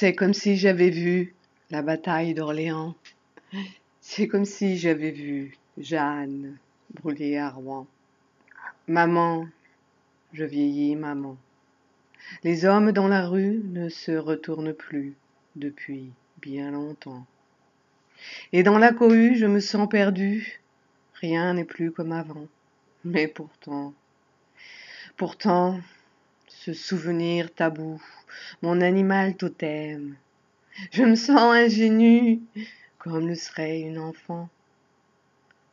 C'est comme si j'avais vu la bataille d'Orléans. C'est comme si j'avais vu Jeanne brûler à Rouen. Maman, je vieillis, maman. Les hommes dans la rue ne se retournent plus depuis bien longtemps. Et dans la cohue, je me sens perdu. Rien n'est plus comme avant. Mais pourtant, pourtant, ce souvenir tabou, mon animal totem, je me sens ingénu, comme le serait une enfant.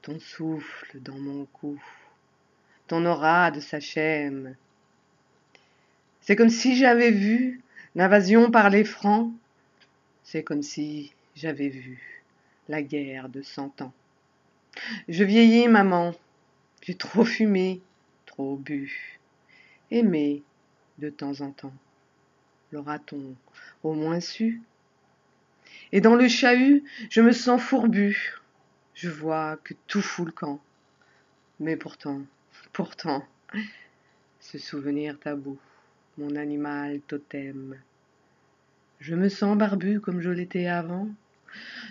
Ton souffle dans mon cou, ton aura de sachem. C'est comme si j'avais vu l'invasion par les francs. C'est comme si j'avais vu la guerre de cent ans. Je vieillis, maman. J'ai trop fumé, trop bu. Aimé de temps en temps. L'aura-t-on au moins su Et dans le chahut, je me sens fourbu. Je vois que tout fout le camp. Mais pourtant, pourtant, ce souvenir tabou, mon animal totem. Je me sens barbu comme je l'étais avant.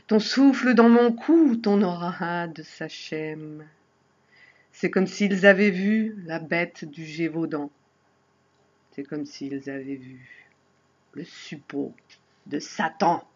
Ton souffle dans mon cou, ton aura de sachem. C'est comme s'ils avaient vu la bête du Gévaudan. C'est comme s'ils avaient vu le suppôt de Satan.